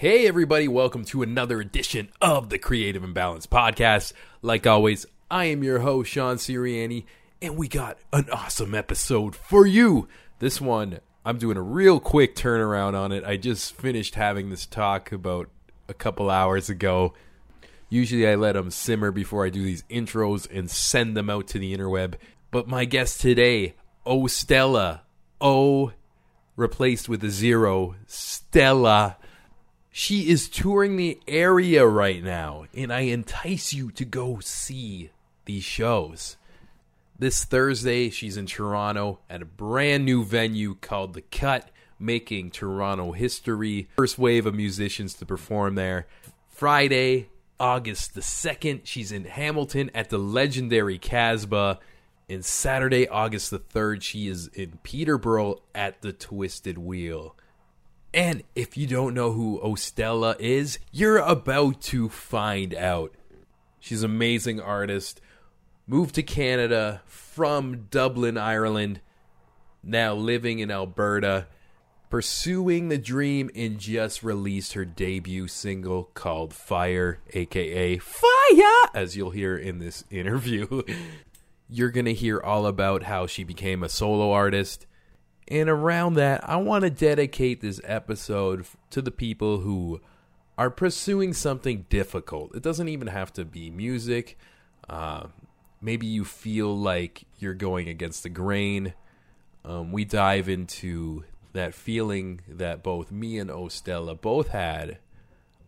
Hey, everybody, welcome to another edition of the Creative Imbalance Podcast. Like always, I am your host, Sean Siriani, and we got an awesome episode for you. This one, I'm doing a real quick turnaround on it. I just finished having this talk about a couple hours ago. Usually, I let them simmer before I do these intros and send them out to the interweb. But my guest today, O Stella, O replaced with a zero, Stella. She is touring the area right now, and I entice you to go see these shows. This Thursday, she's in Toronto at a brand new venue called The Cut, making Toronto history. First wave of musicians to perform there. Friday, August the 2nd, she's in Hamilton at the legendary Casbah. And Saturday, August the 3rd, she is in Peterborough at the Twisted Wheel. And if you don't know who Ostella is, you're about to find out. She's an amazing artist. Moved to Canada from Dublin, Ireland. Now living in Alberta. Pursuing the dream and just released her debut single called Fire, aka Fire, as you'll hear in this interview. You're going to hear all about how she became a solo artist. And around that, I want to dedicate this episode to the people who are pursuing something difficult. It doesn't even have to be music. Uh, maybe you feel like you're going against the grain. Um, we dive into that feeling that both me and Ostella both had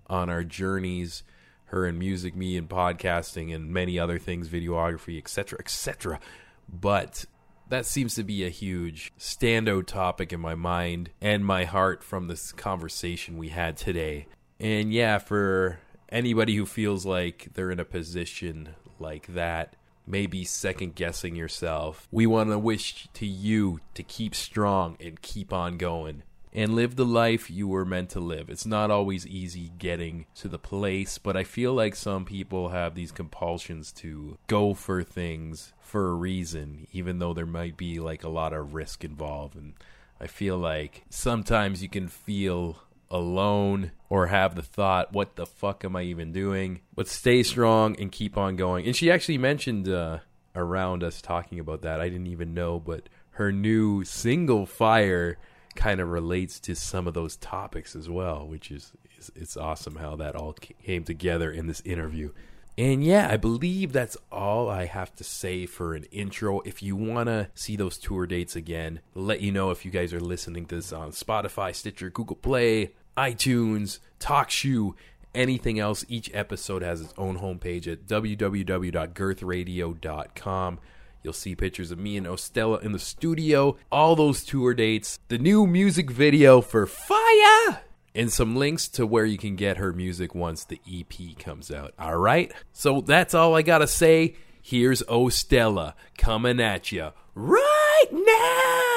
on our journeys her in music, me in podcasting, and many other things, videography, etc., etc. But that seems to be a huge standout topic in my mind and my heart from this conversation we had today. And yeah, for anybody who feels like they're in a position like that, maybe second guessing yourself, we want to wish to you to keep strong and keep on going and live the life you were meant to live. It's not always easy getting to the place, but I feel like some people have these compulsions to go for things for a reason, even though there might be like a lot of risk involved. And I feel like sometimes you can feel alone or have the thought, what the fuck am I even doing? But stay strong and keep on going. And she actually mentioned uh, around us talking about that. I didn't even know, but her new single, Fire, kind of relates to some of those topics as well, which is, is it's awesome how that all came together in this interview. And yeah, I believe that's all I have to say for an intro. If you want to see those tour dates again, let you know if you guys are listening to this on Spotify, Stitcher, Google Play, iTunes, TalkShoe, anything else. Each episode has its own homepage at www.girthradio.com. You'll see pictures of me and Ostella in the studio, all those tour dates, the new music video for Fire, and some links to where you can get her music once the EP comes out. All right? So that's all I got to say. Here's Ostella coming at you right now.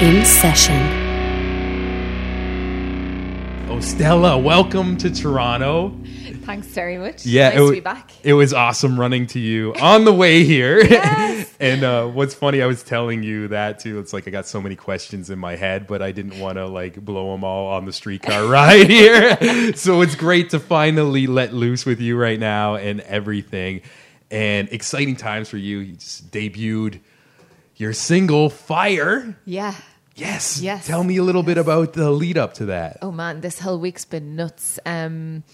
In session. Oh, Stella, welcome to Toronto. Thanks very much. Yeah, nice it, to be back. it was awesome running to you on the way here. Yes. and uh, what's funny, I was telling you that too. It's like I got so many questions in my head, but I didn't want to like blow them all on the streetcar ride here. so it's great to finally let loose with you right now and everything. And exciting times for you. You just debuted your single "Fire." Yeah. Yes. Yes. Tell me a little bit about the lead up to that. Oh man, this whole week's been nuts. Um,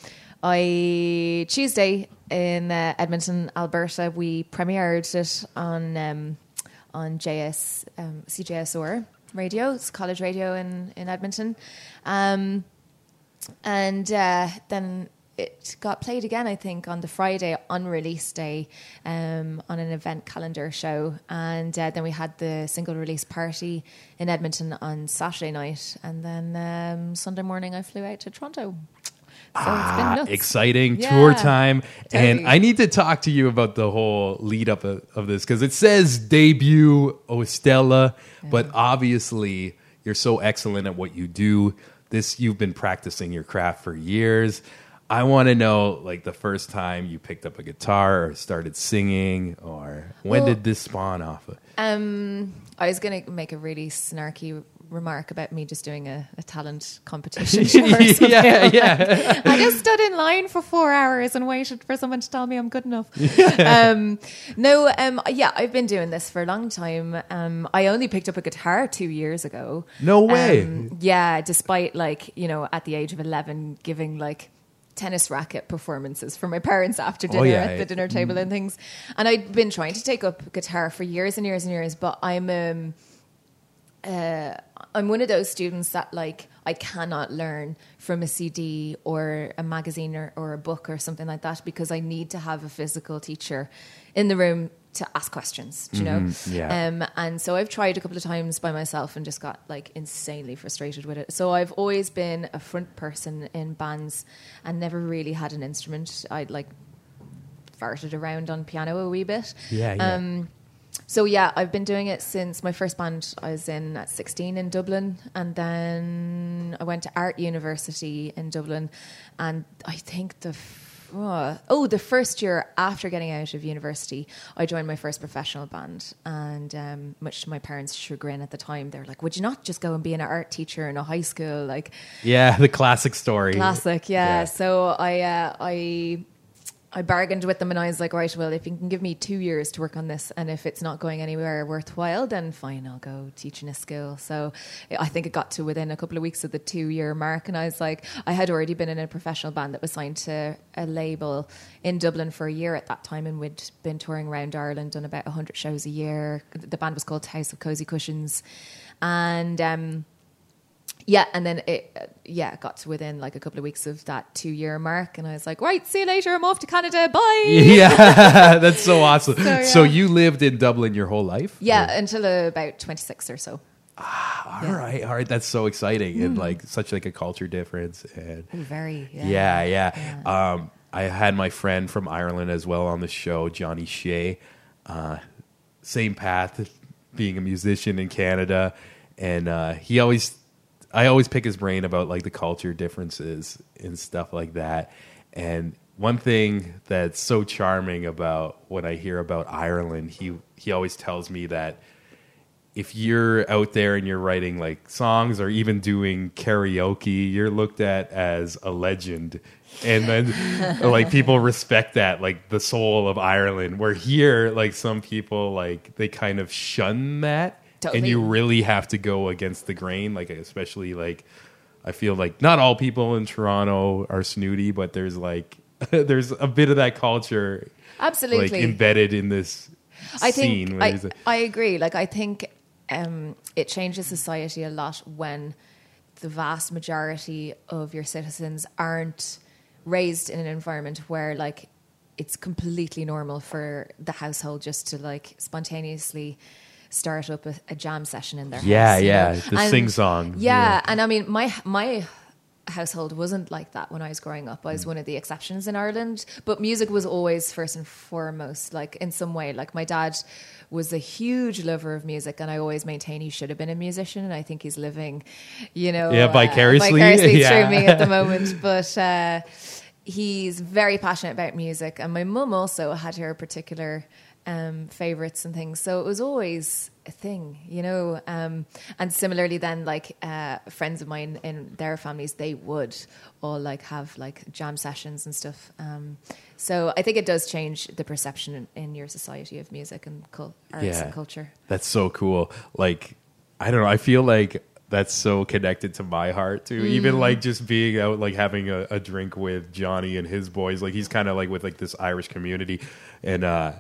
I Tuesday in uh, Edmonton, Alberta, we premiered it on um, on JS um, CJSR radio. It's college radio in in Edmonton, um, and uh, then it got played again. I think on the Friday on release day um, on an event calendar show, and uh, then we had the single release party in Edmonton on Saturday night, and then um, Sunday morning I flew out to Toronto. So it's been Ah, nuts. exciting Yeah, tour time. totally. And I need to talk to you about the whole lead up of, of this because it says debut Ostella, but obviously you're so excellent at what you do. This you've been practicing your craft for years. I want to know like the first time you picked up a guitar or started singing or when Well- did this spawn off of? Um, I was going to make a really snarky remark about me just doing a, a talent competition. or something. yeah, yeah. I just stood in line for four hours and waited for someone to tell me I'm good enough. um, no, um, yeah, I've been doing this for a long time. Um, I only picked up a guitar two years ago. No way. Um, yeah, despite like you know at the age of eleven giving like tennis racket performances for my parents after dinner Oh, yeah. at the dinner table and things. And I'd been trying to take up guitar for years and years and years, but I'm um uh, I'm one of those students that like I cannot learn from a CD or a magazine or, or a book or something like that because I need to have a physical teacher in the room to ask questions. Do you know? yeah. Um, and so I've tried a couple of times by myself and just got like insanely frustrated with it. So I've always been a front person in bands and never really had an instrument. I'd like farted around on piano a wee bit. Yeah, yeah. Um, so yeah, I've been doing it since my first band I was in at 16 in Dublin, and then I went to Art University in Dublin, and I think the oh, oh the first year after getting out of university, I joined my first professional band, and um, much to my parents' chagrin at the time, they were like, "Would you not just go and be an art teacher in a high school?" Like Yeah, the classic story. Classic, yeah. Yeah. So I, uh, I, I bargained with them, and I was like, right, well, if you can give me two years to work on this, and if it's not going anywhere worthwhile, then fine, I'll go teach in a school. So I think it got to within a couple of weeks of the two-year mark, and I was like, I had already been in a professional band that was signed to a label in Dublin for a year at that time, and we'd been touring around Ireland, done about hundred shows a year. The band was called House of Cozy Cushions, and. Um, yeah, and then it, uh, yeah, got to within like a couple of weeks of that two year mark, and I was like, right, see you later. I'm off to Canada. Bye. Yeah, that's so awesome. So, So, you lived in Dublin your whole life? Yeah, until uh, about 26 or so. Ah, All right, all right. That's so exciting and like such like a culture difference. And very. Yeah. yeah, yeah. Um, I had my friend from Ireland as well on the show, Johnny Shea. Uh, same path, being a musician in Canada, and uh, he always, I always pick his brain about like the culture differences and stuff like that. And one thing that's so charming about when I hear about Ireland, he he always tells me that if you're out there and you're writing like songs or even doing karaoke, you're looked at as a legend. And then like people respect that, like the soul of Ireland. Where here, like some people like they kind of shun that. And you really have to go against the grain, like especially like I feel like not all people in Toronto are snooty, but there's like there's a bit of that culture Absolutely. like embedded in this I scene. think I, there's a- I agree. Like I think um, it changes society a lot when the vast majority of your citizens aren't raised in an environment where like it's completely normal for the household just to like spontaneously start up a, a jam session in their Yeah, house. yeah, know? the sing-song, Yeah, yeah. and I mean my my household wasn't like that when I was growing up. I Mm. was one of the exceptions in Ireland, but music was always first and foremost, like in some way. Like my dad was a huge lover of music, and I always maintain he should have been a musician, and I think he's living, you know, Yeah, uh, vicariously, vicariously yeah. through me at the moment. But uh, he's very passionate about music, and my mum also had her particular um, favorites and things. So it was always a thing, you know. Um, and similarly, then like uh, friends of mine in their families, they would all like have like jam sessions and stuff. Um, so I think it does change the perception in, in your society of music and cul- arts and culture. That's so cool. Like, I don't know. I feel like that's so connected to my heart too. Mm. Even like just being out, like having a, a drink with Johnny and his boys. Like he's kind of like with like this Irish community, and uh,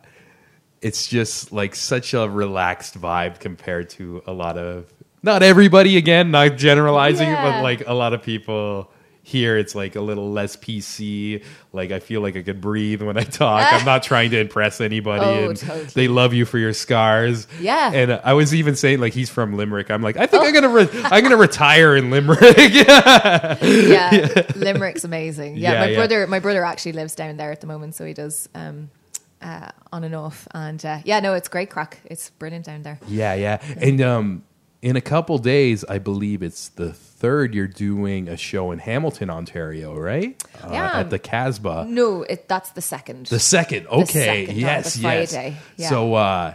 it's just like such a relaxed vibe compared to a lot of not everybody. Again, not generalizing, Yeah. but like a lot of people here it's like a little less PC. Like I feel like I could breathe when I talk. I'm not trying to impress anybody. Oh, and totally. They love you for your scars. Yeah. And I was even saying like he's from Limerick. I'm like I think I'm Oh. gonna re- I'm gonna retire in Limerick. yeah, Limerick's amazing. Yeah, Yeah, my yeah. brother, my brother actually lives down there at the moment, so he does um, uh, on and off. And uh, yeah, no, it's great crack. It's brilliant down there. Yeah, yeah. And um, in a couple days, I believe it's the third. You're doing a show in Hamilton, Ontario, right? Uh, Yeah. At the Casbah. No, it, that's the second. The second. Okay. second on yes. the yes. Friday, yeah. So uh,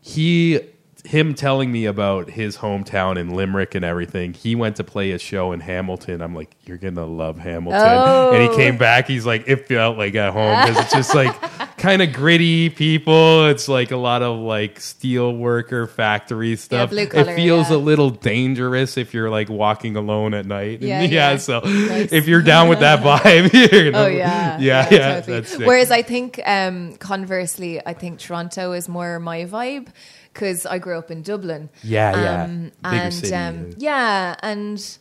he. Him telling me about his hometown in Limerick and everything. He went to play a show in Hamilton. I'm like, you're gonna love Hamilton. Oh. And he came back. He's like, it felt like at home because it's just like kind of gritty people. It's like a lot of like steel worker factory stuff. blue collar, it feels yeah. a little dangerous if you're like walking alone at night. Yeah, yeah. So Nice. if you're down with that vibe, you know, Oh yeah, yeah, yeah. totally. Whereas I think, um, conversely, I think Toronto is more my vibe because I grew up in Dublin. Yeah, yeah. Um, and city, um, yeah. yeah, and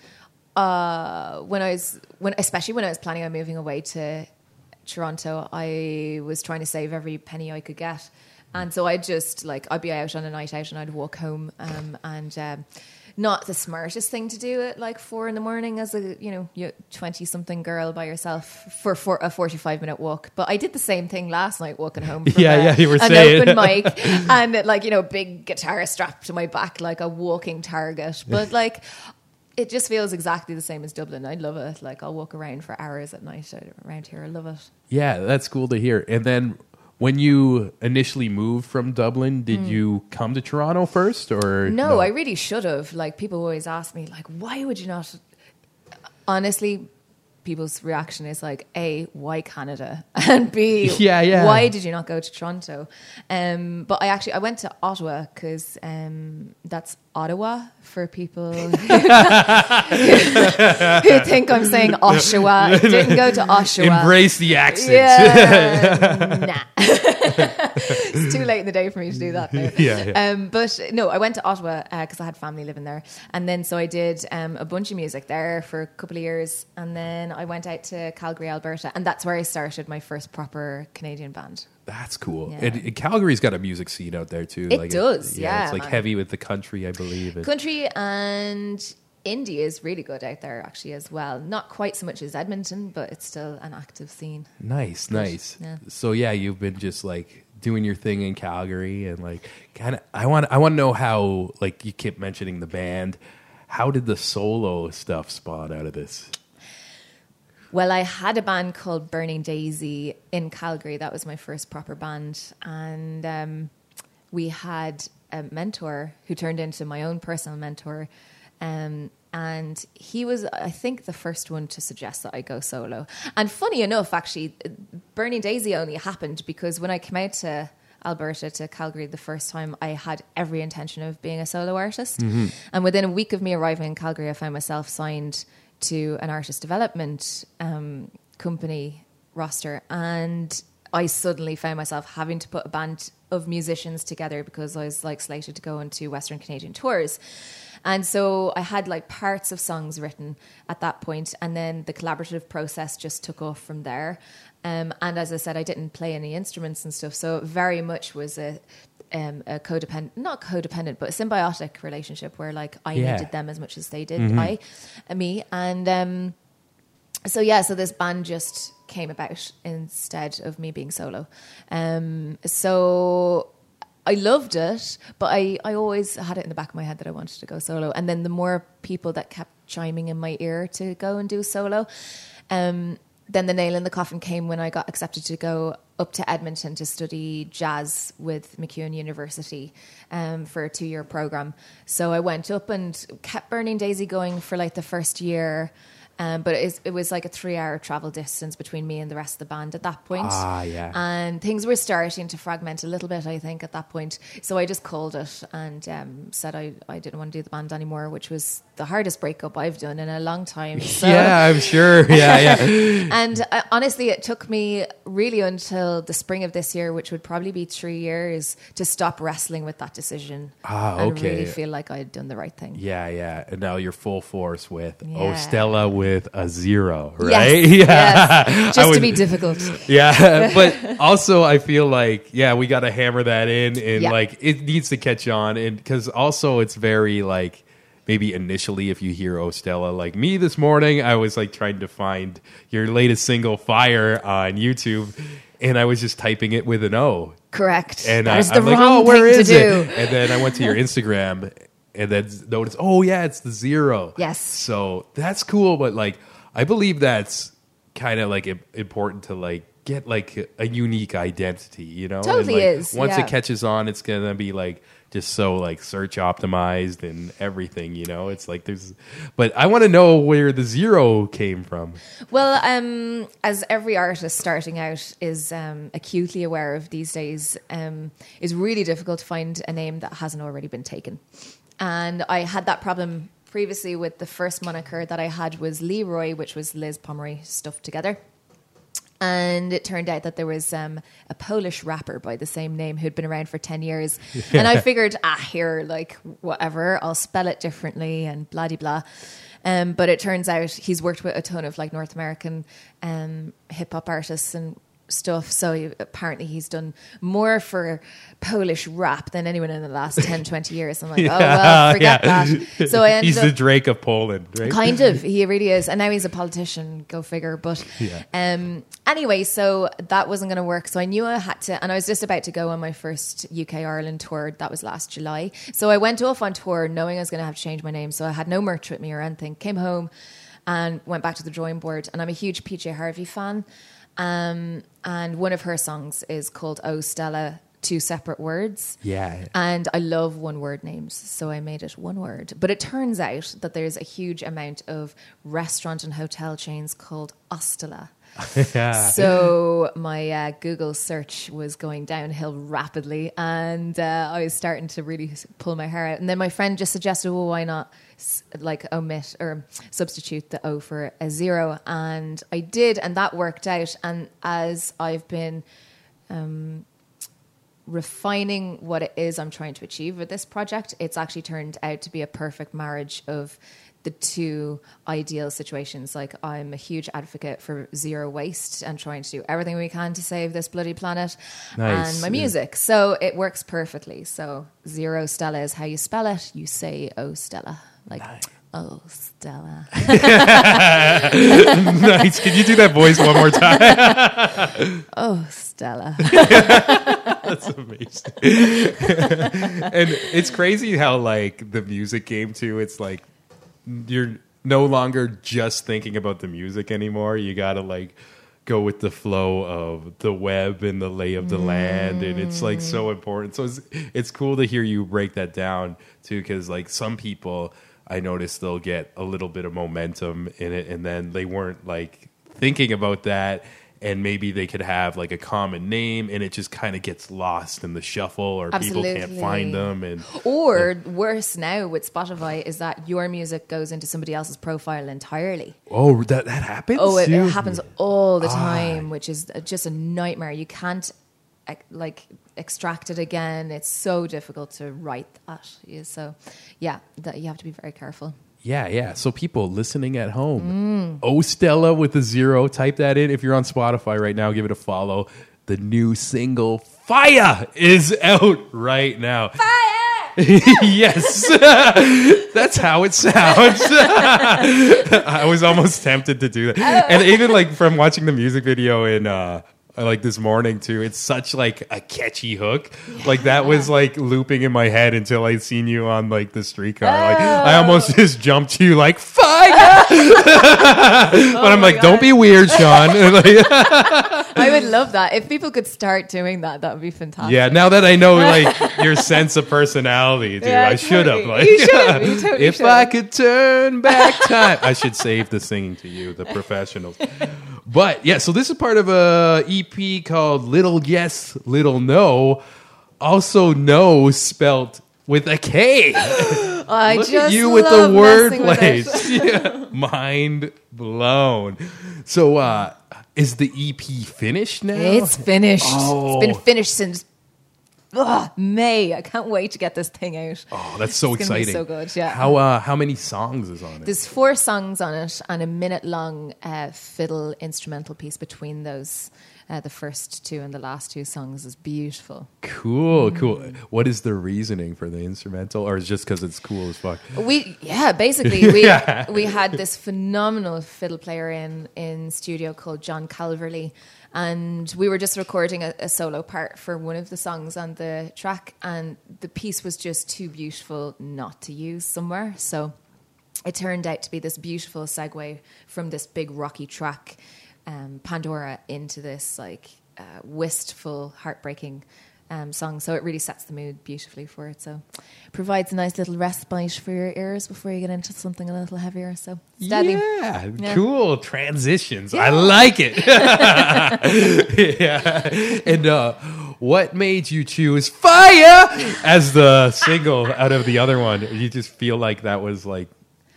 uh, when I was when especially when I was planning on moving away to Toronto, I was trying to save every penny I could get. And so I'd just like I'd be out on a night out and I'd walk home um, and um, not the smartest thing to do at like four in the morning as a you know twenty something girl by yourself for, for a forty five minute walk. But I did the same thing last night walking home. From Yeah, a- yeah, you were an saying. open mic and like you know big guitar strapped to my back like a walking target. But like it just feels exactly the same as Dublin. I love it. Like I'll walk around for hours at night around here. I love it. Yeah, that's cool to hear. And then when you initially moved from Dublin, did you come to Toronto first or Hmm. No, I really should have. Like people always ask me, like, why would you not? Honestly, people's reaction is like, a, why Canada, and b, Yeah, yeah. why did you not go to Toronto? Um, but I actually I went to Ottawa because um, that's Ottawa for people who think I'm saying Oshawa. Didn't go to Oshawa. embrace the accent? Yeah, nah. it's too late in the day for me to do that now. Yeah, yeah. Um, but no, I went to Ottawa because I had family living there, and then so I did um, a bunch of music there for a couple of years, and then I went out to Calgary, Alberta, and that's where I started my first proper Canadian band. That's cool. Yeah. And, and Calgary's got a music scene out there too. It does, yeah, It's like heavy with the country, I believe. Country and indie is really good out there actually as well. Not quite so much as Edmonton, but it's still an active scene. Nice, nice. Yeah. So yeah, you've been just like doing your thing in Calgary and like kind of I want I want to know how like you keep mentioning the band. How did the solo stuff spawn out of this? Well, I had a band called Burning Daisy in Calgary. That was my first proper band. And um, we had a mentor who turned into my own personal mentor. Um, and he was, I think, the first one to suggest that I go solo. And funny enough, actually, Burning Daisy only happened because when I came out to Alberta to Calgary the first time, I had every intention of being a solo artist. And within a week of me arriving in Calgary, I found myself signed to an artist development um, company roster. And I suddenly found myself having to put a band of musicians together because I was like slated to go on two Western Canadian tours. And so I had like parts of songs written at that point, and then the collaborative process just took off from there. Um, and as I said, I didn't play any instruments and stuff, so very much was a um, a codependent, not codependent, but a symbiotic relationship where like I Yeah. needed them as much as they did I, uh, me, and um, so yeah, so this band just came about instead of me being solo. Um, so I loved it, but I, I always had it in the back of my head that I wanted to go solo. And then the more people that kept chiming in my ear to go and do solo, um, then the nail in the coffin came when I got accepted to go up to Edmonton to study jazz with MacEwan University um, for a two year program. So I went up and kept Burning Daisy going for like the first year. Um, but it, is, it was like a three hour travel distance between me and the rest of the band at that point. Ah, yeah. And things were starting to fragment a little bit, I think, at that point. So I just called it and um, said I, I didn't want to do the band anymore, which was the hardest breakup I've done in a long time. So, yeah, I'm sure. Yeah, yeah. and uh, honestly, it took me really until the spring of this year, which would probably be three years, to stop wrestling with that decision. Ah, okay. And really feel like I had done the right thing. Yeah, yeah. And now you're full force with Oh Stella will with a zero, Yes, right? yes. I Just to be difficult. Yeah, but also I feel like yeah, we got to hammer that in, and Yeah. like it needs to catch on, and because also it's very like maybe initially if you hear Oh Stella, like me this morning, I was like trying to find your latest single Fire on YouTube, and I was just typing it with an O, Correct. and that I, is the like, wrong oh, where is to do. it? And then I went to your Instagram, and then notice, oh yeah, it's the zero. Yes. So that's cool, but like I believe that's kind of like important to like get like a unique identity, you know? Totally like, is, Once yeah. it catches on, it's gonna be like just so like search optimized and everything, you know? It's like there's, but I want to know where the zero came from. Well, um, as every artist starting out is um, acutely aware of these days, um, is really difficult to find a name that hasn't already been taken. And I had that problem previously with the first moniker that I had was Leroy, which was Liz Pomeroy stuffed together. And it turned out that there was um, a Polish rapper by the same name who'd been around for 10 years. And I figured, ah, here, like, whatever, I'll spell it differently and blah, de blah. Um, but it turns out he's worked with a ton of like North American um, hip hop artists and stuff. So he, apparently he's done more for Polish rap than anyone in the last 10, 20 years. I'm like, oh, well, forget Yeah. that. So I ended He's up. the Drake of Poland, right? Kind of, he really is, and now he's a politician. Go figure. But Yeah. um, anyway, so that wasn't going to work. So I knew I had to, and I was just about to go on my first UK Ireland tour. That was last July. So I went off on tour, knowing I was going to have to change my name. So I had no merch with me or anything. Came home and went back to the drawing board. And I'm a huge PJ Harvey fan, um, and one of her songs is called "Oh Stella." Two separate words. Yeah. And I love one word names, so I made it one word. But it turns out that there's a huge amount of restaurant and hotel chains called Ostala. So my uh, Google search was going downhill rapidly, and uh, I was starting to really pull my hair out. And then my friend just suggested, "Well, why not like omit or substitute the O for a zero?" And I did, and that worked out. And as I've been um, refining what it is I'm trying to achieve with this project, it's actually turned out to be a perfect marriage of the two ideal situations. Like I'm a huge advocate for zero waste and trying to do everything we can to save this bloody planet Nice. and my Yeah. music. So it works perfectly. So zero Stella is how you spell it. You say oh Stella. Like oh Stella. nice. Can you do that voice one more time? Oh Stella. That's amazing. and it's crazy how like the music game too. It's like you're no longer just thinking about the music anymore. You gotta like go with the flow of the web and the lay of the land, and it's like so mm. important. So it's it's cool to hear you break that down too, because like some people I noticed they'll get a little bit of momentum in it, and then they weren't like thinking about that and maybe they could have like a common name and it just kind of gets lost in the shuffle or people can't find them and Or worse now with Spotify is that your music goes into somebody else's profile entirely. oh that that happens Oh, it, it happens all the ah. time, which is just a nightmare. You can't like extract it again. It's so difficult to write that. So, yeah, that you have to be very careful. Yeah yeah. So people listening at home oh stella with a zero type that in. If you're on spotify right now give it a follow. The new single fire is out right now. Fire. yes. That's how it sounds. I was almost tempted to do that. And even like from watching the music video in uh like this morning too it's such like a catchy hook like that was like looping in my head until i seen you on like the streetcar like i oh. almost just jumped to you like fire but i'm oh like don't be weird sean I would love that. If people could start doing that, that would be fantastic. Yeah, now that I know like your sense of personality, dude, Yeah, I should have like You should've, you totally if should've. I could turn back time. I should save the singing to you, the professionals. But yeah, so this is part of a EP called Little Yes, Little No. Also no spelt with a K. I Look just at you with the love word messing with it. plays. Yeah. Mind blown. So uh is the EP finished now? It's finished. Oh. It's been finished since ugh, May. I can't wait to get this thing out. Oh, that's so It's exciting. so good, yeah. How uh, how many songs is on it? There's four songs on it and a minute long uh, fiddle instrumental piece between those. Uh, the first two and the last two songs is beautiful. cool, cool. Mm. What is the reasoning for the instrumental, or is it just because it's cool as fuck? We yeah, basically we Yeah. we had this phenomenal fiddle player in in studio called John Calverley, and we were just recording a, a solo part for one of the songs on the track, and the piece was just too beautiful not to use somewhere. So it turned out to be this beautiful segue from this big rocky track, um, Pandora, into this like uh, wistful, heartbreaking um, song. So it really sets the mood beautifully for it. So provides a nice little respite for your ears before you get into something a little heavier. So it's deadly. Yeah, Yeah. cool transitions. I like it. yeah, and uh, what made you choose "Fire" as the single out of the other one? You just feel like that was like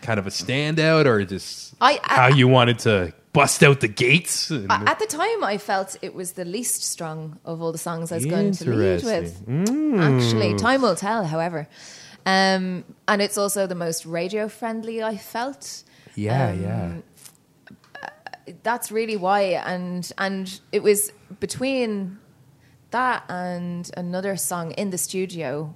kind of a standout, or just I- I- how you wanted to bust out the gates? And- At the time, I felt it was the least strong of all the songs I was going to lead with. Interesting. Actually, time will tell. However, um, and it's also the most radio friendly I felt. yeah, Um, yeah. That's really why, and and it was between that and another song in the studio.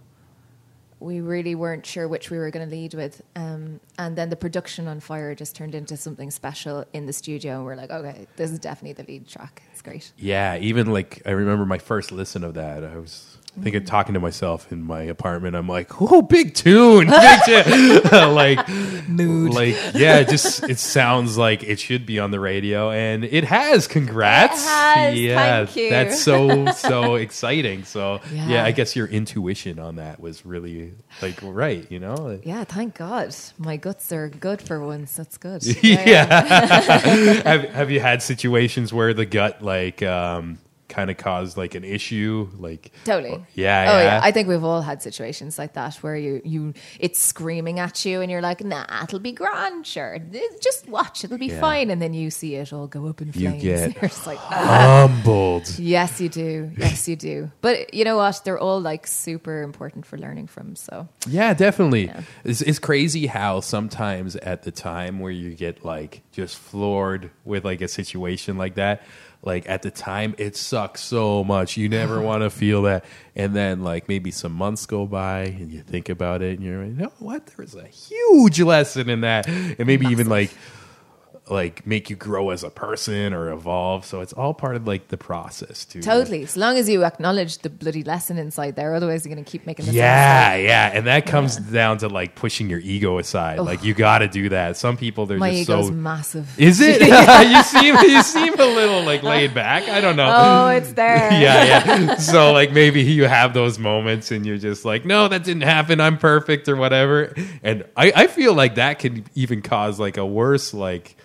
We really weren't sure which we were going to lead with, um, and then the production on Fire just turned into something special in the studio. And we're like, okay, this is definitely the lead track. It's great. Yeah, even like I remember my first listen of that. I was thinking, Mm. talking to myself in my apartment. I'm like, "Oh, big tune, big tune!" like mood. Like, yeah, it just it sounds like it should be on the radio, and it has. Congrats! It has, Yeah, thank you. that's so so exciting. So yeah. Yeah. I guess your intuition on that was really like right. You know. Yeah, thank God. My guts are good for once. That's good. yeah. have Have you had situations where the gut like um kind of caused like an issue? Like Totally. Yeah, Oh yeah. yeah. I think we've all had situations like that where you you it's screaming at you and you're like, nah, it'll be grand, sure. Just watch, it'll be Yeah. fine. And then you see it all go up in You flames. get- you're just like, ah. humbled. yes, you do. Yes, you do. But you know what? They're all like super important for learning from. So Yeah, definitely. Yeah. It's, it's crazy how sometimes at the time where you get like just floored with like a situation like that, like at the time it sucks so much. You never want to feel that. And then like maybe some months go by and you think about it and you're like, you know what? There was a huge lesson in that. And maybe even like like make you grow as a person or evolve. So it's all part of like the process too. totally. As long as you acknowledge the bloody lesson inside there, otherwise you're gonna keep making the Yeah, mistake. yeah, and that comes down to like pushing your ego aside. Like you got to do that. Some people they're My just ego's so. massive. Is it? you seem you seem a little like laid back. I don't know. Oh, it's there. yeah, yeah. So like maybe you have those moments and you're just like, no, that didn't happen. I'm perfect or whatever. And I, I feel like that can even cause like a worse like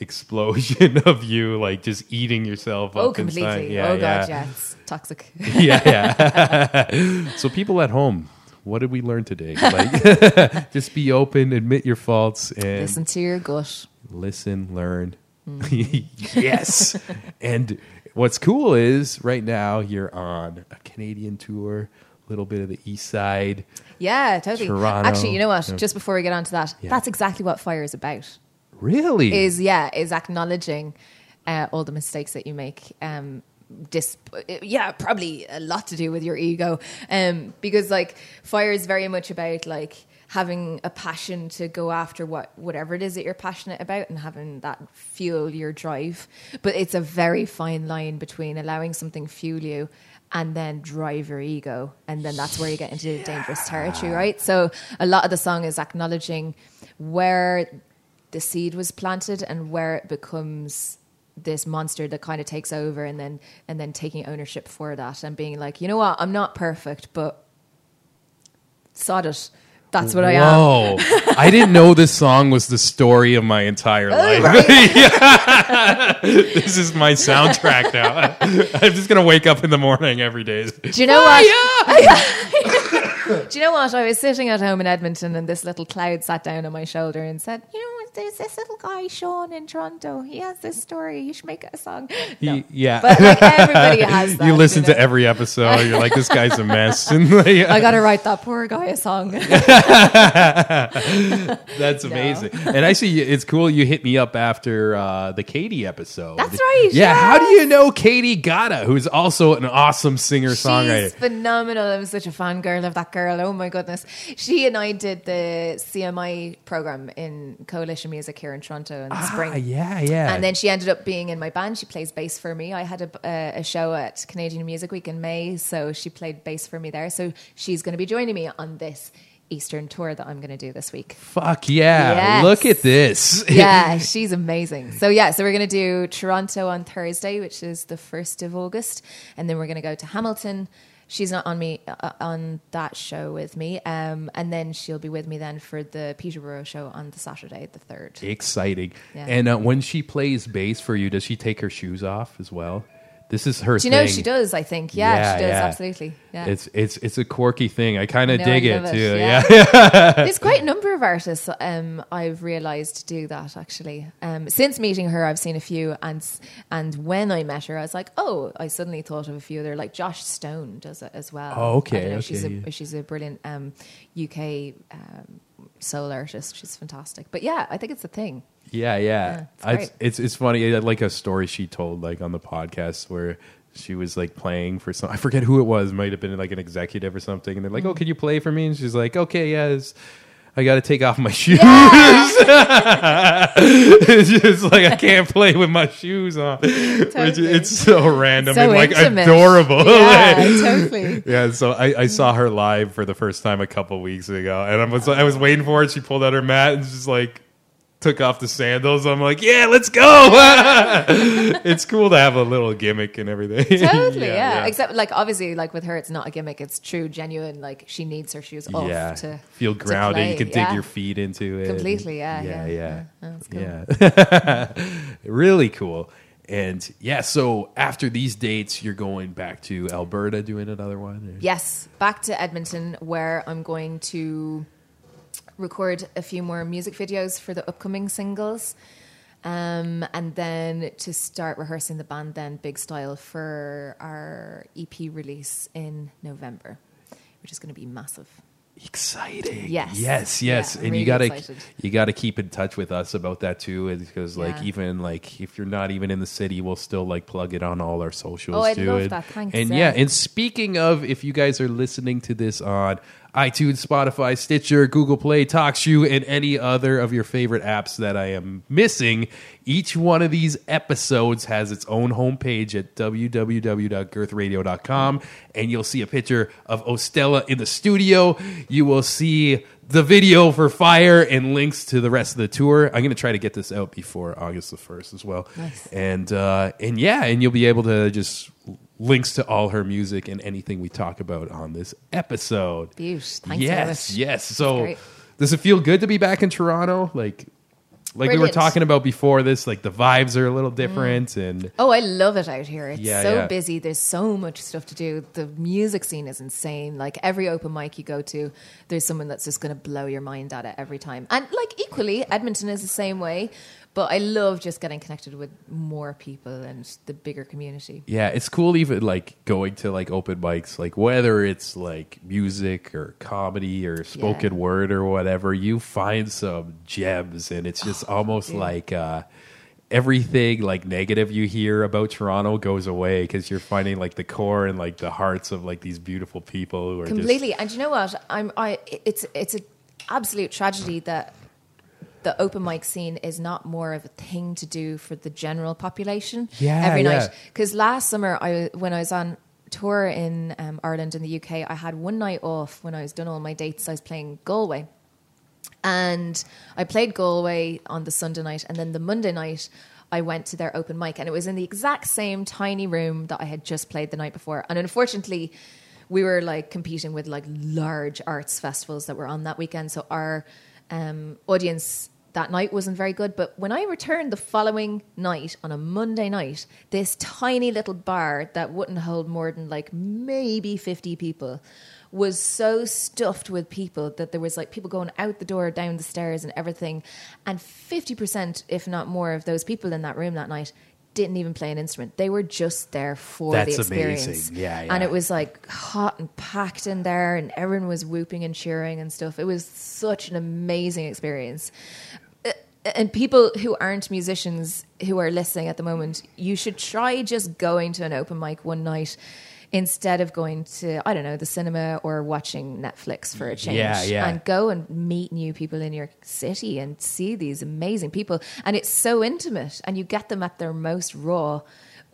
explosion of you like just eating yourself Oh, up completely. inside. Yeah, oh god, yeah, it's toxic. yeah, yeah. so people at home, what did we learn today? Like, just be open, admit your faults, and Listen to your gut. listen, learn. Mm-hmm. yes. and what's cool is right now you're on a Canadian tour, a little bit of the East Side. Yeah, totally. Toronto. Actually, you know what? Just before we get on to that, Yeah. that's exactly what fire is about. Really? Is yeah, is acknowledging uh, all the mistakes that you make. Um, dis- yeah, probably a lot to do with your ego. Um, because like fire is very much about like having a passion to go after what whatever it is that you're passionate about and having that fuel your drive. But it's a very fine line between allowing something fuel you and then drive your ego and then that's where you get into dangerous territory right so a lot of the song is acknowledging where the seed was planted and where it becomes this monster that kind of takes over and then and then taking ownership for that and being like you know what i'm not perfect but sod it that's what i am Whoa. I didn't know this song was the story of my entire oh, life. this is my soundtrack now. I'm just going to wake up in the morning every day. Do you know what? Do you know what? I was sitting at home in Edmonton and this little cloud sat down on my shoulder and said, You know, there's this little guy, Sean, in Toronto. He has this story. You should make a song. No. yeah. But like everybody has that. you listen know? to every episode. You're like, this guy's a mess. And like, I got to write that poor guy a song. That's amazing. And I see it's cool you hit me up after uh, the Katie episode. That's right, Yeah. How do you know Katie Gata, who's also an awesome singer songwriter? She's phenomenal. I'm such a fangirl of that girl. Oh my goodness. She and I did the CMI program in Coalition Music here in Toronto in the Ah, spring. yeah, yeah. And then she ended up being in my band. She plays bass for me. I had a, a, a show at Canadian Music Week in May, so she played bass for me there. So she's going to be joining me on this Eastern tour that I'm going to do this week. Fuck yeah. Yes. Look at this. yeah, she's amazing. So yeah, so we're going to do Toronto on Thursday, which is the first of August, and then we're going to go to Hamilton. She's not on me uh, on that show with me, um, and then she'll be with me then for the Peterborough show on the Saturday, the third. Exciting. Yeah. And uh, when she plays bass for you, does she take her shoes off as well? This is her Do you know thing. she does? I think. Yeah, Yeah, she does. yeah. Absolutely. Yeah. It's it's it's a quirky thing. I kind of dig I it too. it, Yeah. yeah. There's quite a number of artists um, I've realised do that actually. Um, since meeting her, I've seen a few, and and when I met her, I was like, oh, I suddenly thought of a few. They're like Joss Stone does it as well. Oh, okay, know, okay, She's a she's a brilliant um, UK um, soul artist. She's fantastic. But yeah, I think it's a thing. Yeah, yeah. it's I- great. it's it's funny. I like a story she told like on the podcast where she was like playing for some. I forget who it was. Might have been like an executive or something. And they're like, "Oh, Mm. can you play for me?" And she's like, "Okay, yes." I got to take off my shoes. it's just like I can't play with my shoes on. Which- Totally. It's so random So and like intimate. adorable. Yeah, Like- totally. yeah, so I, I saw her live for the first time a couple weeks ago, and I was I was waiting for it. She pulled out her mat and she's like took off the sandals. I'm like, yeah, let's go. it's cool to have a little gimmick and everything. Totally, yeah, Except, like, obviously, like with her, it's not a gimmick; it's true, genuine. Like, she needs her shoes off yeah. to feel to grounded. you play, can dig your feet into it. Completely, yeah, yeah, yeah. yeah. Yeah, that's cool. Yeah. really cool. And yeah, so after these dates, you're going back to Alberta doing another one. or- Yes, back to Edmonton, where I'm going to record a few more music videos for the upcoming singles. Um, and then to start rehearsing the band, then big style for our EP release in November, which is going to be massive. Exciting. Yes. Yes, yes. Yeah, and really you gotta excited. you gotta keep in touch with us about that too, because like Yeah. even like if you're not even in the city, we'll still like plug it on all our socials Oh, too. love and, that. Thanks, And yeah. yeah, and speaking of, if you guys are listening to this on iTunes, Spotify, Stitcher, Google Play, TalkShoe, and any other of your favorite apps that I am missing, each one of these episodes has its own homepage at www.girthradio.com, and you'll see a picture of Ostella in the studio. You will see the video for Fire and links to the rest of the tour. I'm going to try to get this out before August the 1st as well. Nice. And uh, and yeah, and you'll be able to just links to all her music and anything we talk about on this episode. Thanks yes, yes. So does it feel good to be back in Toronto? Like like we were talking about before this, like the vibes are a little mm. different and Oh, I love it out here. It's Yeah, so yeah. busy. There's so much stuff to do. The music scene is insane. Like every open mic you go to, there's someone that's just going to blow your mind at it every time. And like equally, Edmonton is the same way. But I love just getting connected with more people and the bigger community. Yeah, it's cool even like going to like open mics, like whether it's like music or comedy or spoken Yeah. word or whatever, you find some gems and it's just almost dude. like uh everything like negative you hear about Toronto goes away because you're finding like the core and like the hearts of like these beautiful people who are completely and you know what i'm i it's it's an absolute tragedy that the open mic scene is not more of a thing to do for the general population Yeah, every yeah. night because last summer i when i was on tour in um, ireland and the uk i had one night off when i was done all my dates i was playing galway and I played Galway on the Sunday night, and then the Monday night I went to their open mic, and it was in the exact same tiny room that I had just played the night before. And unfortunately, we were like competing with like large arts festivals that were on that weekend, so our um, audience that night wasn't very good. But when I returned the following night on a Monday night, this tiny little bar that wouldn't hold more than like maybe fifty people was so stuffed with people that there was like people going out the door, down the stairs, and everything. And 50%, if not more, of those people in that room that night didn't even play an instrument. They were just there for That's the experience. amazing. Yeah, And it was like hot and packed in there, and everyone was whooping and cheering and stuff. It was such an amazing experience. And people who aren't musicians who are listening at the moment, you should try just going to an open mic one night instead of going to I don't know the cinema or watching Netflix for a change. Yeah, yeah. And go and meet new people in your city and see these amazing people. And it's so intimate, and you get them at their most raw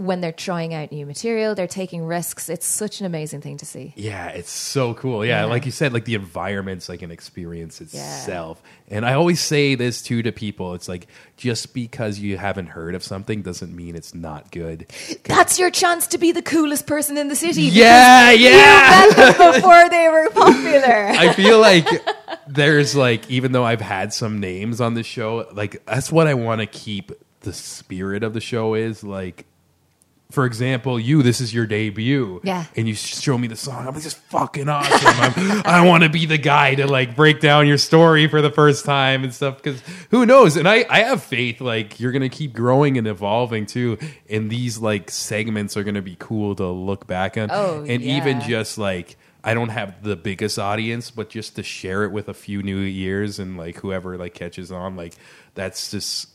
when they're trying out new material. They're taking risks. It's such an amazing thing to see. Yeah, it's so cool. Yeah, Yeah. like you said, like the environment's like an experience itself. And I always say this too to people. It's like just because you haven't heard of something doesn't mean it's not good. That's your chance to be the coolest person in the city. Yeah, yeah. You met them before they were popular. I feel like there's like even though I've had some names on the show, like that's what I want to keep the spirit of the show is like for example, you, this is your debut. Yeah. And you show me the song. I'm like, just fucking awesome. I'm, I want to be the guy to like break down your story for the first time and stuff. Cause who knows? And I, I have faith like you're going to keep growing and evolving too. And these like segments are going to be cool to look back on. Oh, and even just like, I don't have the biggest audience, but just to share it with a few new ears and like whoever like catches on, like that's just,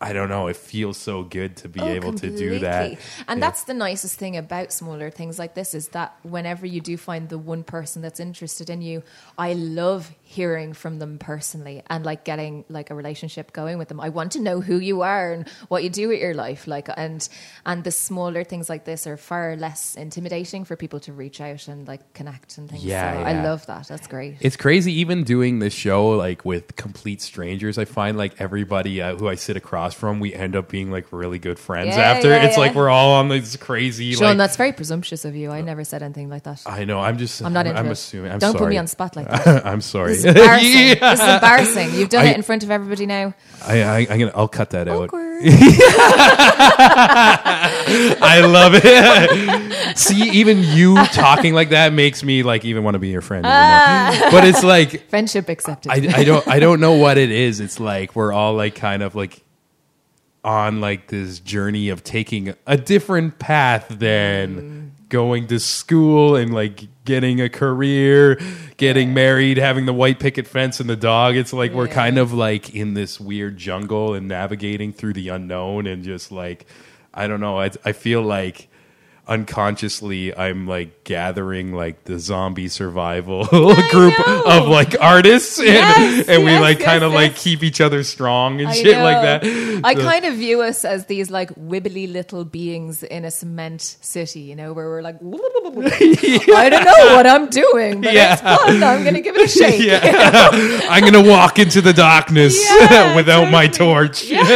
I don't know. It feels so good to be Oh, able to do that. And Yeah. that's the nicest thing about smaller things like this is that whenever you do find the one person that's interested in you, I love hearing from them personally and like getting like a relationship going with them. I want to know who you are and what you do with your life. Like and and the smaller things like this are far less intimidating for people to reach out and like connect and things. Yeah, so yeah. I love that. That's great. It's crazy, even doing this show like with complete strangers. I find like everybody uh, who I sit across from, we end up being like really good friends Yeah, after. yeah, it's like we're all on this crazy. Sean, like, that's very presumptuous of you. I never said anything like that. I know. I'm just. I'm not into I'm it. assuming. I'm Don't put sorry. me on spot like that. I'm sorry. This is embarrassing. Yeah. This is embarrassing. You've done I- it in front of everybody now. I, I, I'm gonna. I'll cut that out. Awkward. I love it. See, even you talking like that makes me like even want to be your friend. Ah. But it's like Friendship accepted. I, I don't I don't know what it is. It's like we're all like kind of like on like this journey of taking a different path than mm. going to school and like getting a career, getting married, having the white picket fence and the dog. It's like we're kind of like in this weird jungle and navigating through the unknown and just like I don't know. I I feel like unconsciously I'm like gathering like the zombie survival group know. of like artists and, Yes, and we like yes, kind of like keep each other strong and I shit like that. I So- kind of view us as these like wibbly little beings in a cement city, you know, where we're like, I don't know what I'm doing, but Yeah. it's fun. I'm to give it a shake. yeah. I'm gonna walk into the darkness Yeah, without my torch. Adventure.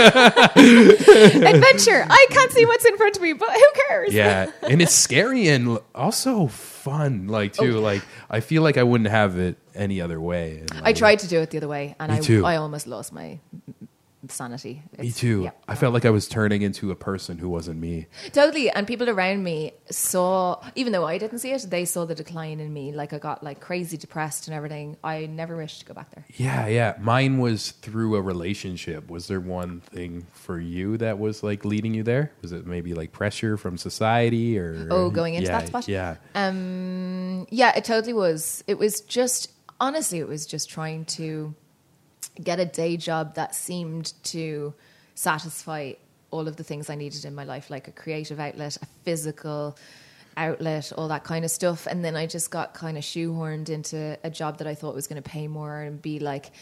I can't see what's in front of me, but who cares? yeah and it's scary and also fun like too Oh. like i feel like i wouldn't have it any other way And, I tried to do it the other way, and Me I, too. I almost lost my sanity. me too yeah. i felt like i was turning into a person who wasn't me Totally. And people around me saw, even though I didn't see it, they saw the decline in me. Like I got like crazy depressed and everything. I never wished to go back there. yeah yeah mine was through a relationship was there one thing for you that was like leading you there was it maybe like pressure from society or Oh, going into yeah, that spot? yeah Um, yeah, it totally was. It was just, honestly, it was just trying to get a day job that seemed to satisfy all of the things I needed in my life, like a creative outlet, a physical outlet, all that kind of stuff. And then I just got kind of shoehorned into a job that I thought was going to pay more and be like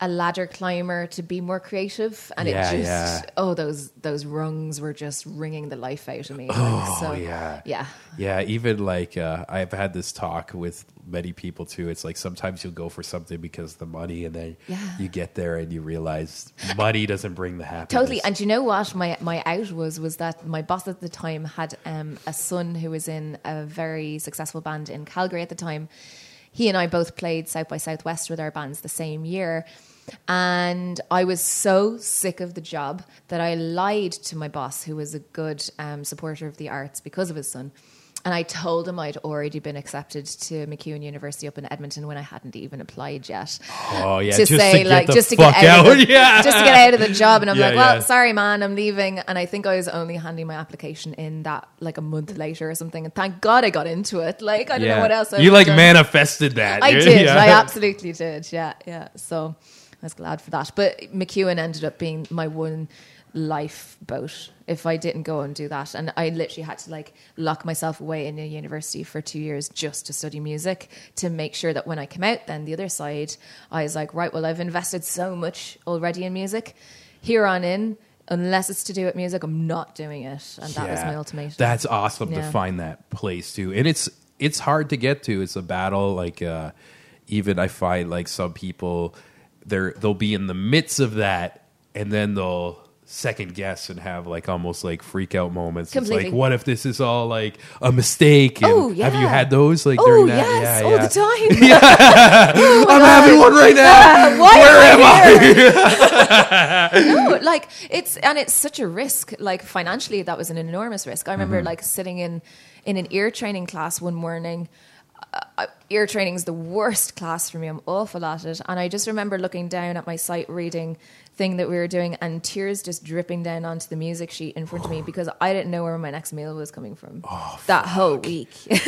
a ladder climber to be more creative. And Yeah, it just, yeah. oh, those those rungs were just wringing the life out of me. Oh, so, yeah. yeah. Yeah, even like uh, I've had this talk with many people too. It's like sometimes you'll go for something because of the money, and then Yeah. you get there and you realize money doesn't bring the happiness. Totally. And you know what? My my out was was that my boss at the time had um, a son who was in a very successful band in Calgary at the time. He and I both played South by Southwest with our bands the same year. And I was so sick of the job that I lied to my boss, who was a good um, supporter of the arts because of his son. And I told him I'd already been accepted to MacEwan University up in Edmonton when I hadn't even applied yet. Oh yeah, to just say to get like just to get out, out. Of the, yeah, just to get out of the job and I'm Yeah, like well yeah. sorry man I'm leaving and I think I was only handing my application in that like a month later or something and thank god I got into it like I don't know what else I you like done. manifested that. I did. I absolutely did yeah yeah so I was glad for that. But MacEwan ended up being my one lifeboat if I didn't go and do that. And I literally had to like lock myself away in a university for two years just to study music to make sure that when I came out then the other side I was like right well I've invested so much already in music. Here on in unless it's to do with music I'm not doing it. And that was my ultimatum That's awesome to find that place too, and it's it's hard to get to. It's a battle. Like uh, even I find like some people they're they'll be in the midst of that, and then they'll second guess and have like almost like freak out moments. It's like, what if this is all like a mistake? And Oh, Have you had those like Oh during that? yes, yeah, all yeah. the time. Oh, I'm God. having one right now. Why Where am am I no, like it's and it's such a risk. Like financially, that was an enormous risk. I remember Mm-hmm. like sitting in in an ear training class one morning. Uh, ear training is the worst class for me. I'm awful at it, and I just remember looking down at my sight reading thing that we were doing, and tears just dripping down onto the music sheet in front of me because I didn't know where my next meal was coming from Oh, that whole week.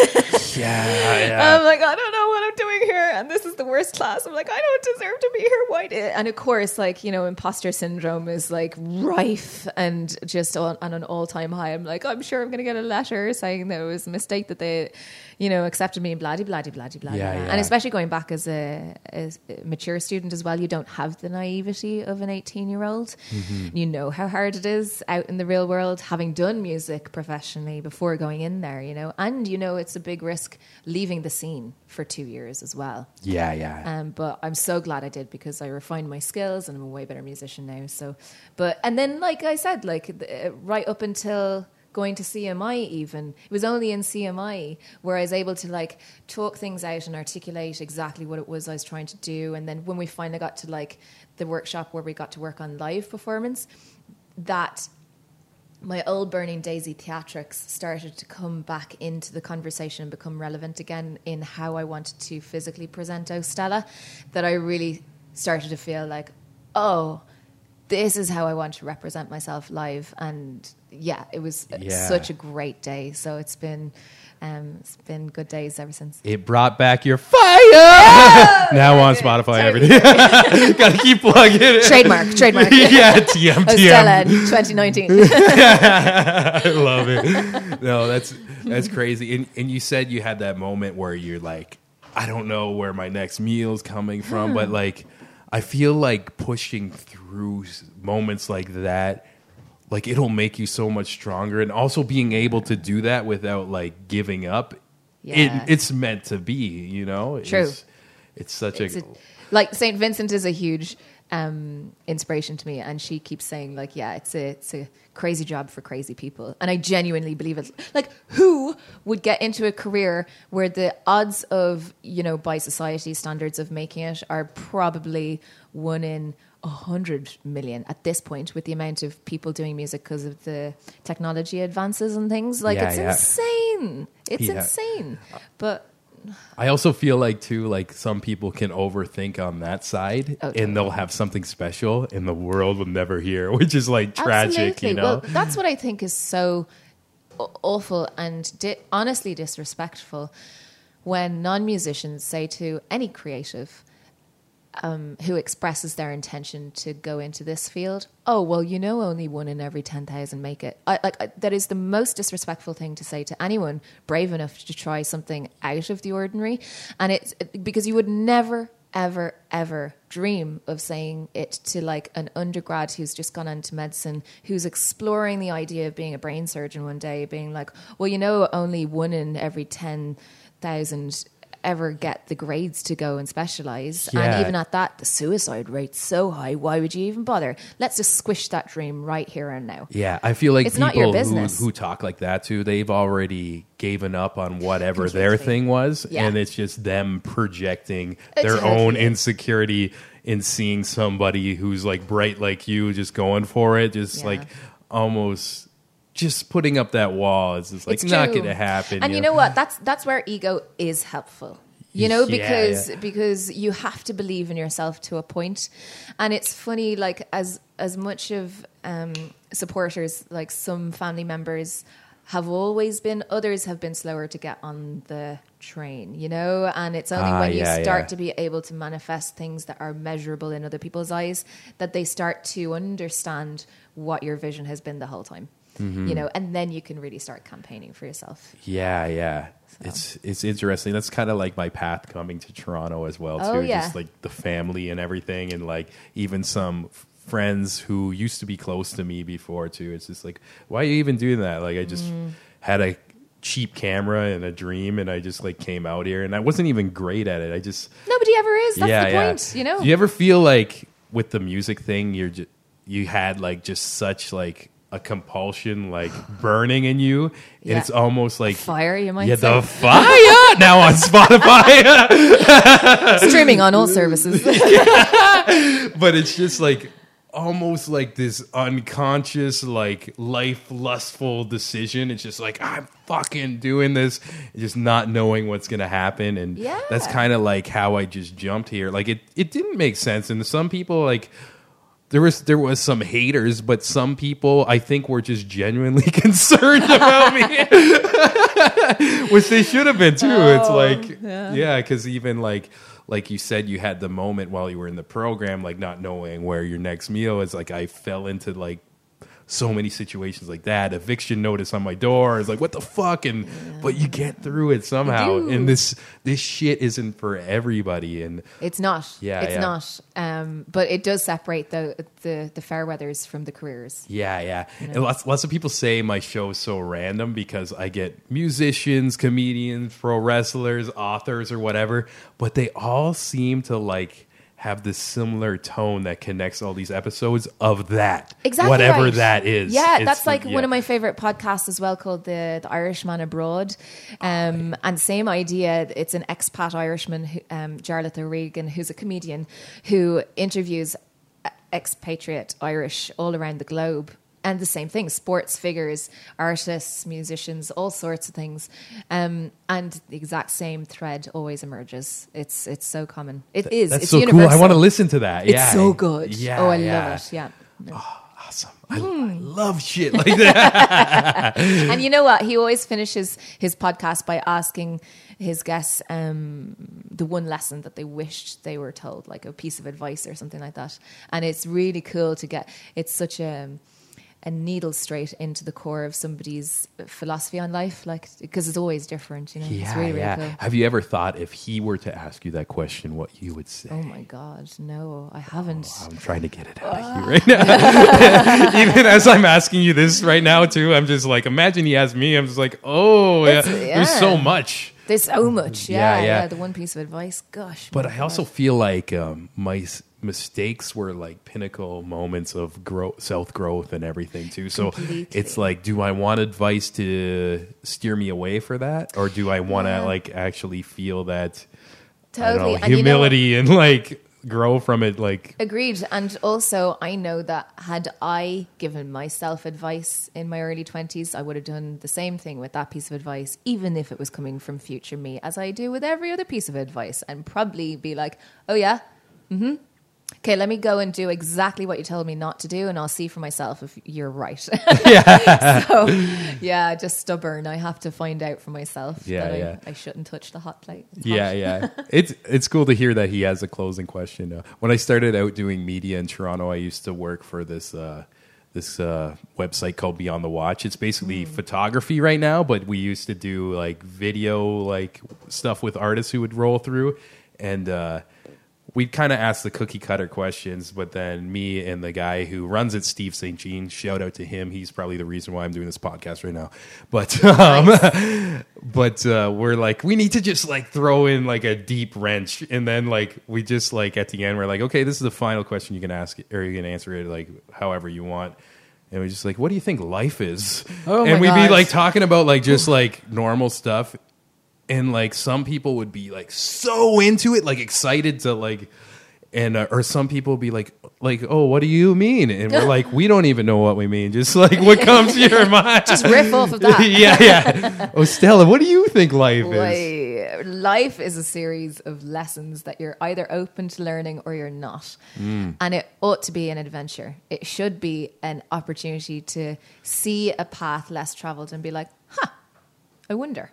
Yeah, yeah. I'm like, I don't know what I'm doing here, and this is the worst class. I'm like, I don't deserve to be here. Why? Did? And of course, like you know, imposter syndrome is like rife and just on, on an all time high. I'm like, I'm sure I'm going to get a letter saying that it was a mistake that they, you know, accepted me and blah blah blah blah. Yeah, yeah. And especially going back as a, as a mature student as well, you don't have the naivety of an 18 year old. Mm-hmm. You know how hard it is out in the real world, having done music professionally before going in there. You know, and you know it's a big risk leaving the scene for two years as well. yeah, yeah. Um, but I'm so glad I did because I refined my skills and I'm a way better musician now. So, but and then like I said, like uh, right up until going to CMI, even it was only in CMI where I was able to like talk things out and articulate exactly what it was I was trying to do. And then when we finally got to like the workshop where we got to work on live performance, that my old Burning Daisy theatrics started to come back into the conversation and become relevant again in how I wanted to physically present Ostella, that I really started to feel like, oh, this is how I want to represent myself live. And yeah, it was Yeah. such a great day. So it's been, um, it's been good days ever since. It brought back your fire. now on Spotify, everything. Gotta keep plugging it. Trademark, trademark. yeah, TM, TM. 2019. I love it. No, that's that's crazy. And, and you said you had that moment where you're like, I don't know where my next meal's coming from, but like, I feel like pushing through moments like that, like it'll make you so much stronger, and also being able to do that without like giving up. Yeah. It, it's meant to be, you know. True. It's, it's such It's a, a- like Saint Vincent is a huge um, inspiration to me, and she keeps saying like, "Yeah, it's a it's a crazy job for crazy people," and I genuinely believe it. Like, who would get into a career where the odds of you know by society standards of making it are probably one in a hundred million at this point with the amount of people doing music because of the technology advances and things like Yeah, it's yeah. insane it's Yeah. insane but I also feel like too, like some people can overthink on that side, Oh, and they'll have something special, and the world will never hear, which is like tragic, Absolutely. you know. Well, that's what I think is so awful and di- honestly disrespectful when non musicians say to any creative um, who expresses their intention to go into this field, "Oh, well, you know, only one in every ten thousand make it." I, like I, that is the most disrespectful thing to say to anyone brave enough to try something out of the ordinary, and it's because you would never, ever, ever dream of saying it to like an undergrad who's just gone into medicine, who's exploring the idea of being a brain surgeon one day, being like, "Well, you know, only one in every ten thousand ever get the grades to go and specialize Yeah. and even at that the suicide rate's so high why would you even bother let's just squish that dream right here and now yeah, I feel like It's not your people who, business. who talk like that too, they've already given up on whatever their thing was, Yeah. and it's just them projecting their own insecurity in seeing somebody who's like bright like you, just going for it, just Yeah. like almost just putting up that wall is just like It's not going to happen. And you know what? That's that's where ego is helpful. You know, because yeah. because you have to believe in yourself to a point. And it's funny, like as as much of um, supporters, like some family members have always been, others have been slower to get on the train, you know? And it's only Ah, when you start yeah. to be able to manifest things that are measurable in other people's eyes that they start to understand what your vision has been the whole time. Mm-hmm. You know, and then you can really start campaigning for yourself. Yeah, yeah. It's it's interesting. That's kind of like my path coming to Toronto as well too. Oh, yeah. Just like the family and everything, and like even some friends who used to be close to me before too. It's just like, why are you even doing that? Like I just Mm. had a cheap camera and a dream, and I just like came out here, and I wasn't even great at it. I just Nobody ever is. That's yeah, the yeah. point, you know? Do you ever feel like with the music thing, you're just, you had like just such like a compulsion like burning in you, and Yeah. it's almost like Fire, you might yeah, say. the fire now on Spotify, Streaming on all services. but it's just like almost like this unconscious like life lustful decision it's just like i'm fucking doing this just not knowing what's gonna happen and Yeah. that's kind of like how i just jumped here like it it didn't make sense and some people like there was there was some haters but some people i think were just genuinely concerned about me which they should have been too. it's oh, like yeah, because even like like you said, you had the moment while you were in the program, like not knowing where your next meal is. Like I fell into like so many situations like that. Eviction notice on my door is like what the fuck, and but you get through it somehow. And this this shit isn't for everybody. And It's not. Yeah, it's yeah. not. Um, but it does separate the, the the fair weathers from the careers. Yeah, yeah. And lots, lots of people say my show is so random because I get musicians, comedians, pro wrestlers, authors, or whatever, but they all seem to like have this similar tone that connects all these episodes of that. Exactly. Whatever right. that is. Yeah, that's like yeah. one of my favorite podcasts as well called the, the Irishman Abroad. Um, and same idea. It's an expat Irishman, who, um, Jarlath O'Regan, who's a comedian who interviews expatriate Irish all around the globe. And the same thing, sports figures, artists, musicians, all sorts of things. Um, and the exact same thread always emerges. It's it's so common. It is. That's it's so universal. cool. I want to listen to that. It's yeah. so good. Yeah. oh, I yeah. love it. Yeah. Awesome. I, I love shit like that. and you know what? He always finishes his podcast by asking his guests um, the one lesson that they wished they were told, like a piece of advice or something like that. And it's really cool to get. It's such a a needle straight into the core of somebody's philosophy on life, like because it's always different. You know, yeah, really really yeah. cool. Have you ever thought if he were to ask you that question, what you would say? Oh my god, no, I haven't. I'm trying to get it out of you right now. Even as I'm asking you this right now, too, I'm just like, imagine he asked me. I'm just like, oh, yeah. There's so much. There's so much. Yeah, Yeah, yeah. The one piece of advice, gosh. But I also feel like um, my mistakes were like pinnacle moments of growth, self growth, and everything too. So Completely. it's like, do I want advice to steer me away for that, or do I want to Yeah. like actually feel that totally know, And you know humility and like grow from it? Like, Agreed. And also, I know that had I given myself advice in my early 20s, I would have done the same thing with that piece of advice, even if it was coming from future me, as I do with every other piece of advice, and probably be like, oh, yeah, mm hmm. Okay, let me go and do exactly what you told me not to do, and I'll see for myself if you're right. Yeah. so, yeah, just stubborn. I have to find out for myself Yeah, that yeah. I, I shouldn't touch the hot plate. It's Yeah, hot. yeah. It's it's cool to hear that he has a closing question. Uh, when I started out doing media in Toronto, I used to work for this uh, this uh, website called Beyond the Watch. It's basically photography right now, but we used to do like video like stuff with artists who would roll through, and uh, we'd kind of ask the cookie cutter questions. But then me and the guy who runs it, Steve St. Jean, shout out to him. He's probably the reason why I'm doing this podcast right now. But um, but uh, we're like we need to just like throw in like a deep wrench and then like we just like at the end we're like okay this is the final question you can ask or you can answer it like however you want and we're just like what do you think life is Oh and we'd be like talking about like just like normal stuff and like some people would be like so into it like excited to like and uh, or some people would be like like, oh, what do you mean? And we're like, we don't even know what we mean. Just like what comes to your mind. Just riff off of that. yeah, yeah. Oh, Stella, what do you think life is? Life is a series of lessons that you're either open to learning or you're not. Mm. And it ought to be an adventure. It should be an opportunity to see a path less traveled and be like, huh, I wonder.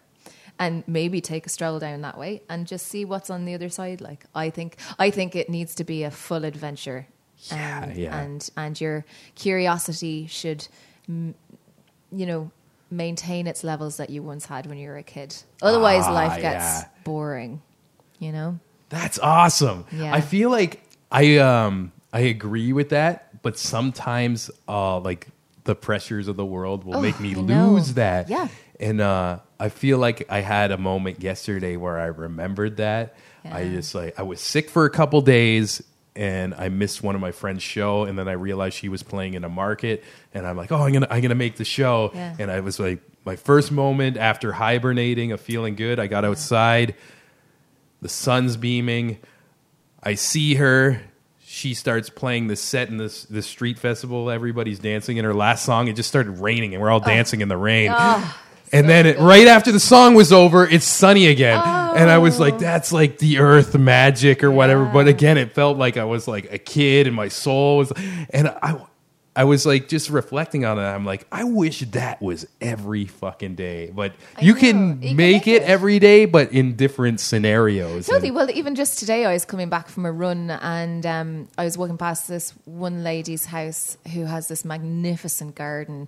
And maybe take a stroll down that way and just see what's on the other side. Like I think, I think it needs to be a full adventure. Um, Yeah, yeah. And and your curiosity should you know, maintain its levels that you once had when you were a kid. Otherwise, Ah, life gets yeah. boring. You know, That's awesome. Yeah. I feel like I um I agree with that, but sometimes uh like the pressures of the world will Oh, make me lose that. Yeah. And uh I feel like I had a moment yesterday where I remembered that. I just like I was sick for a couple days and I missed one of my friend's show and then I realized she was playing in a market and I'm like, "Oh, I'm going to I'm going to make the show." Yeah. And I was like my first moment after hibernating of feeling good, I got outside the sun's beaming. I see her. She starts playing the set in this the street festival. Everybody's dancing in her last song. It just started raining, and we're all oh. dancing in the rain. And then it, right after the song was over, it's sunny again, and I was like, "That's like the earth magic or whatever." But again, it felt like I was like a kid, and my soul was, and I. I was like just reflecting on it. I'm like, I wish that was every fucking day. But I you know. can You can make make it it. every day, but in different scenarios. totally. And- Well, even just today, I was coming back from a run, and um, I was walking past this one lady's house who has this magnificent garden.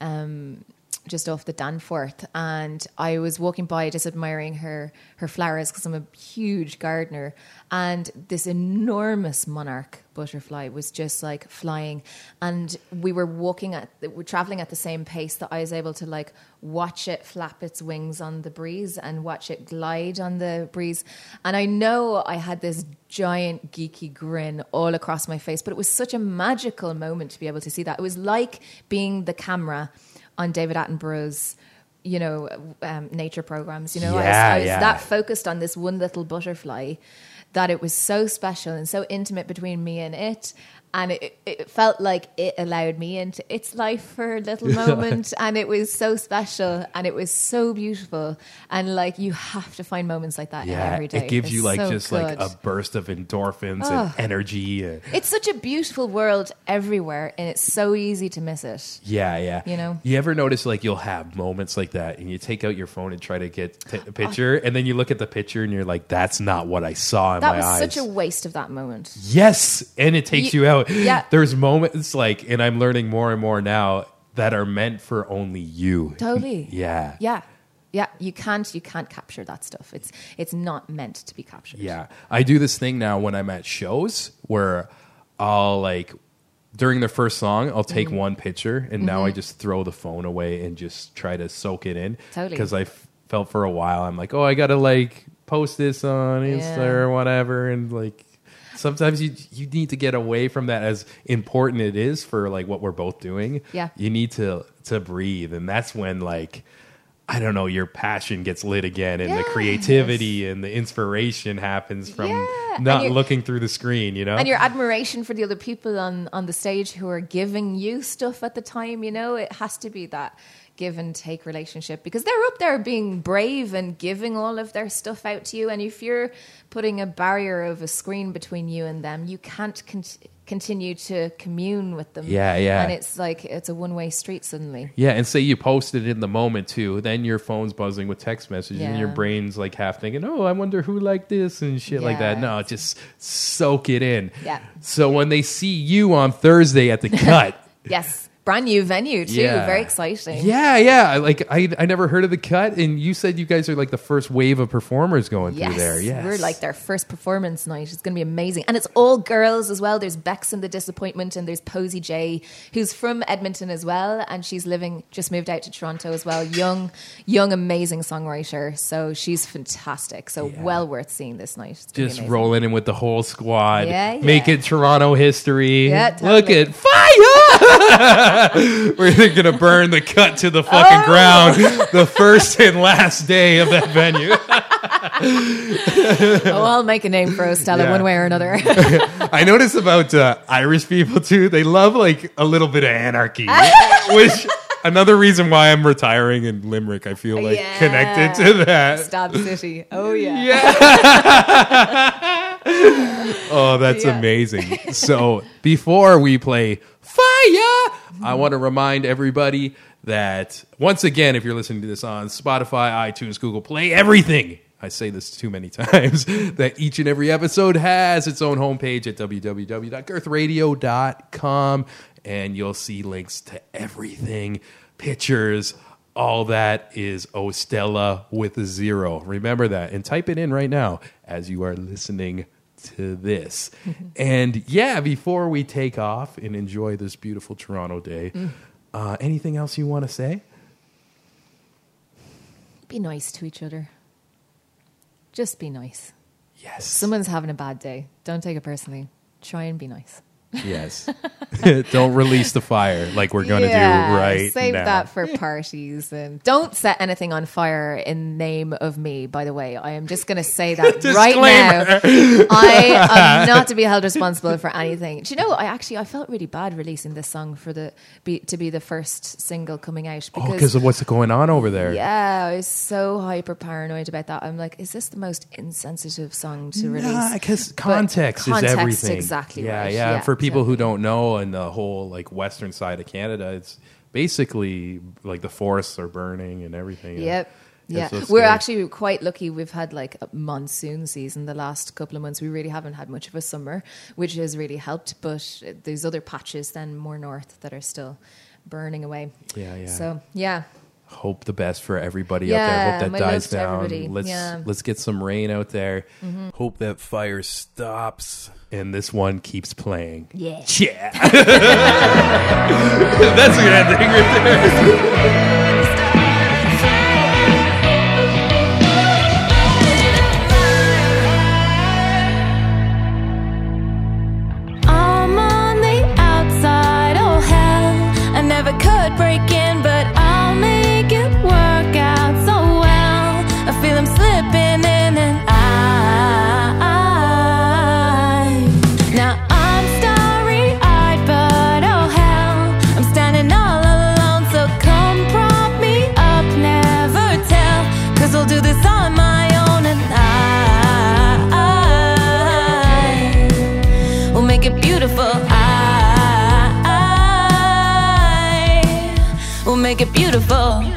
Um, just off the Danforth, and I was walking by, just admiring her her flowers because I'm a huge gardener. And this enormous monarch butterfly was just like flying, and we were walking at, we're traveling at the same pace that I was able to like watch it flap its wings on the breeze and watch it glide on the breeze. And I know I had this giant geeky grin all across my face, but it was such a magical moment to be able to see that. It was like being the camera on David Attenborough's, you know, um, nature programs. You know, I was, I was yeah. that focused on this one little butterfly that it was so special and so intimate between me and it. And it, it felt like it allowed me into its life for a little moment. and it was so special and it was so beautiful. And like, you have to find moments like that yeah, every day. it gives It's you like so just like a burst of endorphins Ugh. and energy. It's such a beautiful world everywhere, and it's so easy to miss it. yeah, yeah. You know? you ever notice like you'll have moments like that, and you take out your phone and try to get t- a oh. picture, and then you look at the picture and you're like, "That's not what I saw in That my was eyes." such a waste of that moment. Yes, and it takes Ye- you out. Yeah. There's moments like, and I'm learning more and more now that are meant for only you. Totally. Yeah. Yeah. Yeah. You can't you can't capture that stuff. It's it's not meant to be captured. Yeah. I do this thing now when I'm at shows where I'll like during the first song, I'll take Mm-hmm. one picture and now I just throw the phone away and just try to soak it in. Totally. Because I f- felt for a while, I'm like, oh, I got to like post this on Insta Yeah. or whatever. And like, sometimes you you need to get away from that as important it is for like what we're both doing. Yeah. You need to to breathe. And that's when like, I don't know, your passion gets lit again and the creativity and the inspiration happens from Yeah. Not looking through the screen, you know? And your admiration for the other people on, on the stage who are giving you stuff at the time, you know, it has to be that give and take relationship because they're up there being brave and giving all of their stuff out to you. And if you're putting a barrier of a screen between you and them, you can't con- continue to commune with them. Yeah, yeah. And it's like, it's a one way street suddenly. yeah, and say you post it in the moment too, then your phone's buzzing with text messages and your brain's like half thinking, oh, I wonder who liked this and shit like that. No, just soak it in. Yeah. So when they see you on Thursday at the cut, Yes. Brand new venue too. Yeah. Very exciting. yeah, yeah. Like I, I never heard of the cut, and you said you guys are like the first wave of performers going Yes, through there. Yes, we're like their first performance night. It's going to be amazing, and it's all girls as well. There's Bex and the Disappointment, and there's Posy J, who's from Edmonton as well, and she's living just moved out to Toronto as well. Young, young, amazing songwriter. So she's fantastic. So Yeah. well worth seeing this night. Just rolling in with the whole squad, Yeah, yeah. making Toronto history. Yeah, Look at fire. We're either gonna burn the cut to the fucking ground the first and last day of that venue. Oh, I'll make a name for Ostella Yeah. one way or another. I notice about uh, Irish people too. They love like a little bit of anarchy, which another reason why I'm retiring in Limerick. I feel like Yeah. connected to that. Stab City. Oh yeah. Yeah. Oh, that's Yeah. amazing. So before we play Fire, I want to remind everybody that once again, if you're listening to this on Spotify, iTunes, Google Play, everything. I say this too many times that each and every episode has its own homepage at www.girthradio.com and you'll see links to everything, pictures, all that is Ostella with a zero. Remember that and type it in right now as you are listening to this. and yeah, before we take off and enjoy this beautiful Toronto day, uh, anything else you want to say? Be nice to each other. Just be nice. Yes. Someone's having a bad day. Don't take it personally. Try and be nice. Yes. Don't release the fire like we're going to Yeah, do right Save now. that for parties and don't set anything on fire in name of me. By the way, I am just going to say that right now. I am not to be held responsible for anything. Do you know? I actually I felt really bad releasing this song for the be, to be the first single coming out Oh, because. because of what's going on over there. yeah, I was so hyper paranoid about that. I'm like, is this the most insensitive song to release? because context, context, is everything. exactly Yeah, right. yeah. Yeah, For people who don't know, in the whole like western side of Canada, it's basically like the forests are burning and everything. Yep. It's Yeah, so we're actually quite lucky. We've had like a monsoon season the last couple of months. We really haven't had much of a summer, which has really helped. But there's other patches then more north that are still burning away. Yeah, yeah. So yeah, hope the best for everybody Yeah, out there. Hope that dies down. everybody. Let's Yeah. Mm-hmm. let's get some rain out there, Hope that fire stops. And this one keeps playing. yeah. Yeah, that's a good ending right there. Make it beautiful.